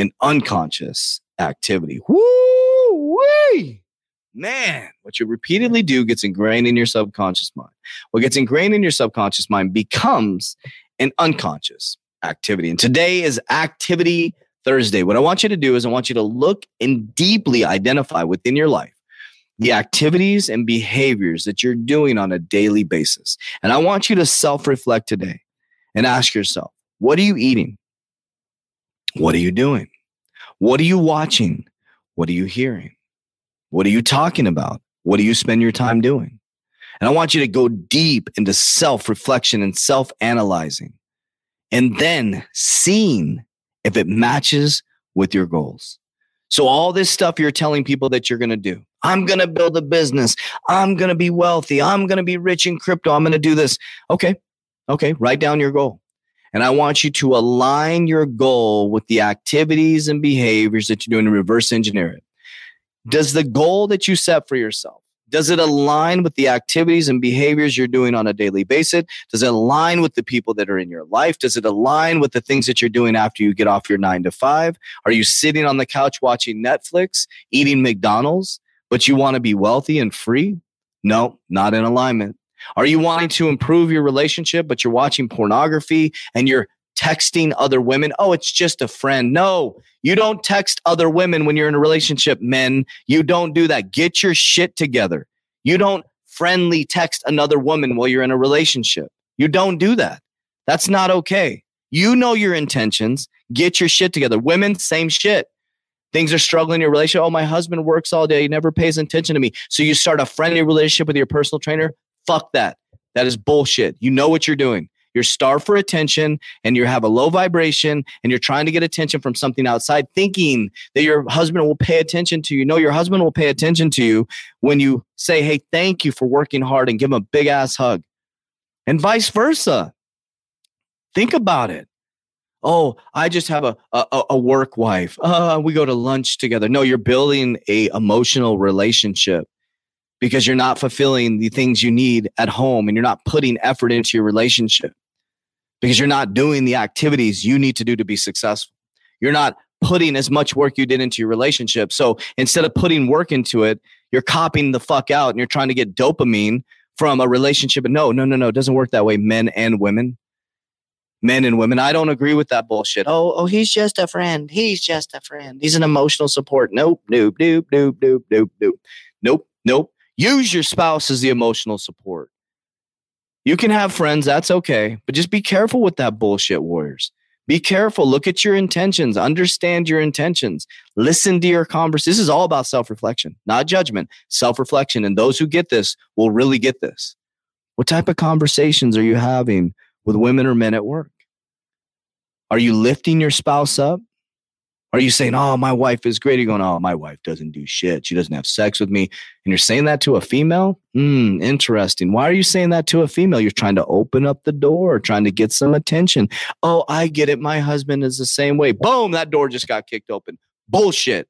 an unconscious activity. Woo wee! Man, what you repeatedly do gets ingrained in your subconscious mind. What gets ingrained in your subconscious mind becomes an unconscious activity. And today is Activity Thursday. What I want you to do is I want you to look and deeply identify within your life the activities and behaviors that you're doing on a daily basis. And I want you to self reflect today and ask yourself, what are you eating? What are you doing? What are you watching? What are you hearing? What are you talking about? What do you spend your time doing? And I want you to go deep into self reflection and self analyzing and then seeing if it matches with your goals. So, all this stuff you're telling people that you're going to do I'm going to build a business. I'm going to be wealthy. I'm going to be rich in crypto. I'm going to do this. Okay. Okay. Write down your goal. And I want you to align your goal with the activities and behaviors that you're doing to reverse engineer it. Does the goal that you set for yourself, does it align with the activities and behaviors you're doing on a daily basis? Does it align with the people that are in your life? Does it align with the things that you're doing after you get off your nine to five? Are you sitting on the couch watching Netflix, eating McDonald's, but you want to be wealthy and free? No, not in alignment. Are you wanting to improve your relationship, but you're watching pornography and you're texting other women? Oh, it's just a friend. No, you don't text other women when you're in a relationship, men. You don't do that. Get your shit together. You don't friendly text another woman while you're in a relationship. You don't do that. That's not okay. You know your intentions. Get your shit together. Women, same shit. Things are struggling in your relationship. Oh, my husband works all day. He never pays attention to me. So you start a friendly relationship with your personal trainer. Fuck that. That is bullshit. You know what you're doing. You're starved for attention and you have a low vibration and you're trying to get attention from something outside, thinking that your husband will pay attention to you. No, your husband will pay attention to you when you say, Hey, thank you for working hard and give him a big ass hug. And vice versa. Think about it. Oh, I just have a, a, a work wife. Uh, we go to lunch together. No, you're building a emotional relationship because you're not fulfilling the things you need at home and you're not putting effort into your relationship because you're not doing the activities you need to do to be successful. You're not putting as much work you did into your relationship. So instead of putting work into it, you're copying the fuck out and you're trying to get dopamine from a relationship. No, no, no, no. It doesn't work that way, men and women. Men and women. I don't agree with that bullshit. Oh, oh, he's just a friend. He's just a friend. He's an emotional support. Nope, nope, nope, nope, nope, nope, nope. Nope, nope. Use your spouse as the emotional support. You can have friends, that's okay, but just be careful with that bullshit, warriors. Be careful. Look at your intentions. Understand your intentions. Listen to your conversation. This is all about self reflection, not judgment, self reflection. And those who get this will really get this. What type of conversations are you having with women or men at work? Are you lifting your spouse up? Are you saying, oh, my wife is great? You're going, oh, my wife doesn't do shit. She doesn't have sex with me. And you're saying that to a female? Hmm, interesting. Why are you saying that to a female? You're trying to open up the door, trying to get some attention. Oh, I get it. My husband is the same way. Boom, that door just got kicked open. Bullshit.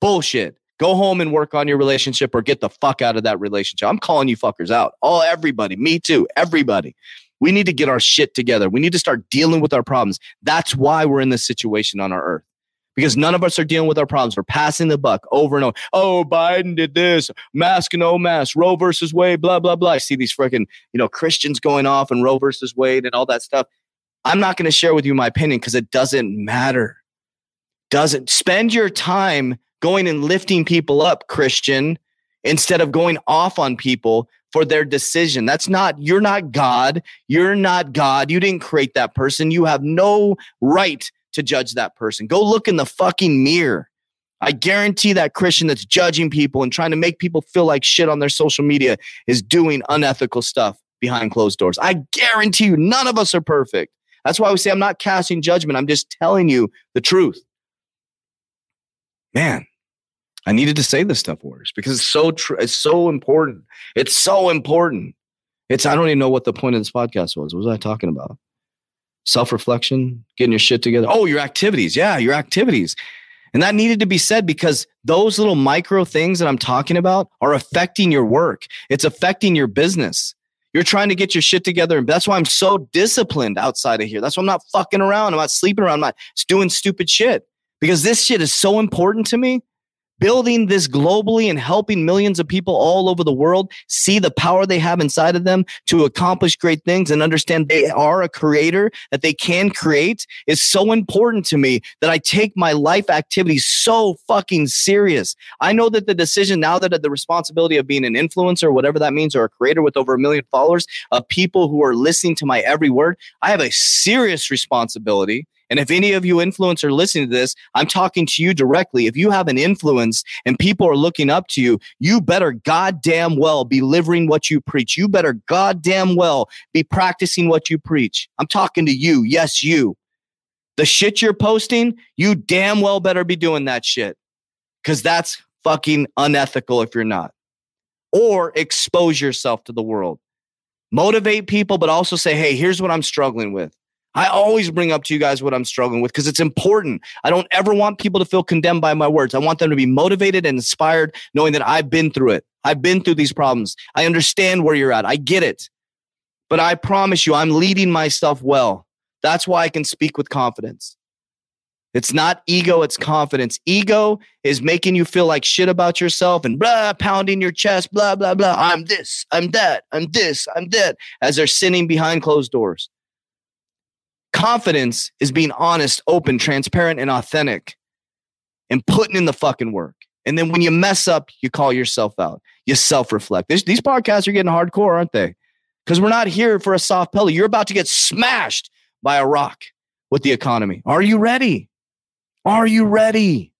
Bullshit. Go home and work on your relationship or get the fuck out of that relationship. I'm calling you fuckers out. All everybody, me too, everybody. We need to get our shit together. We need to start dealing with our problems. That's why we're in this situation on our earth because none of us are dealing with our problems. We're passing the buck over and over. Oh, Biden did this, mask no mask, Roe versus Wade, blah, blah, blah. I see these freaking, you know, Christians going off and Roe versus Wade and all that stuff. I'm not going to share with you my opinion because it doesn't matter. Doesn't spend your time going and lifting people up, Christian, instead of going off on people for their decision. That's not, you're not God. You're not God. You didn't create that person. You have no right to judge that person. Go look in the fucking mirror. I guarantee that Christian that's judging people and trying to make people feel like shit on their social media is doing unethical stuff behind closed doors. I guarantee you, none of us are perfect. That's why we say I'm not casting judgment. I'm just telling you the truth. Man, I needed to say this stuff, Warriors, because it's so true. It's so important. It's so important. It's I don't even know what the point of this podcast was. What was I talking about? Self reflection, getting your shit together. Oh, your activities. Yeah, your activities. And that needed to be said because those little micro things that I'm talking about are affecting your work. It's affecting your business. You're trying to get your shit together. And that's why I'm so disciplined outside of here. That's why I'm not fucking around. I'm not sleeping around. I'm not doing stupid shit because this shit is so important to me building this globally and helping millions of people all over the world see the power they have inside of them to accomplish great things and understand they are a creator, that they can create is so important to me that I take my life activities so fucking serious. I know that the decision now that I have the responsibility of being an influencer, whatever that means, or a creator with over a million followers of people who are listening to my every word, I have a serious responsibility and if any of you influencers listening to this, I'm talking to you directly. If you have an influence and people are looking up to you, you better goddamn well be living what you preach. You better goddamn well be practicing what you preach. I'm talking to you. Yes, you. The shit you're posting, you damn well better be doing that shit. Cause that's fucking unethical if you're not. Or expose yourself to the world. Motivate people, but also say, hey, here's what I'm struggling with. I always bring up to you guys what I'm struggling with because it's important. I don't ever want people to feel condemned by my words. I want them to be motivated and inspired, knowing that I've been through it. I've been through these problems. I understand where you're at. I get it. But I promise you, I'm leading myself well. That's why I can speak with confidence. It's not ego, it's confidence. Ego is making you feel like shit about yourself and blah, pounding your chest, blah, blah, blah. I'm this, I'm that, I'm this, I'm that, as they're sitting behind closed doors. Confidence is being honest, open, transparent, and authentic and putting in the fucking work. And then when you mess up, you call yourself out. You self reflect. These podcasts are getting hardcore, aren't they? Because we're not here for a soft pillow. You're about to get smashed by a rock with the economy. Are you ready? Are you ready?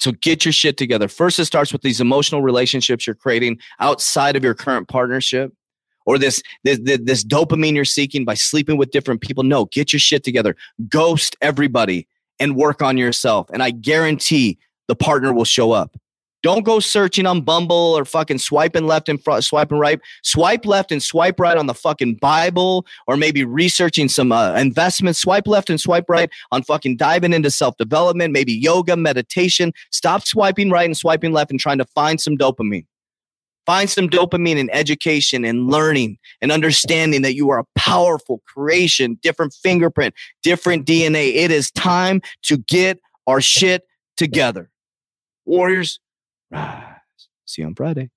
So get your shit together. First, it starts with these emotional relationships you're creating outside of your current partnership or this, this this dopamine you're seeking by sleeping with different people. No, get your shit together. Ghost everybody and work on yourself. And I guarantee the partner will show up. Don't go searching on Bumble or fucking swiping left and front, swiping right. Swipe left and swipe right on the fucking Bible or maybe researching some uh, investments. Swipe left and swipe right on fucking diving into self development, maybe yoga, meditation. Stop swiping right and swiping left and trying to find some dopamine. Find some dopamine in education and learning and understanding that you are a powerful creation, different fingerprint, different DNA. It is time to get our shit together. Warriors, rise. See you on Friday.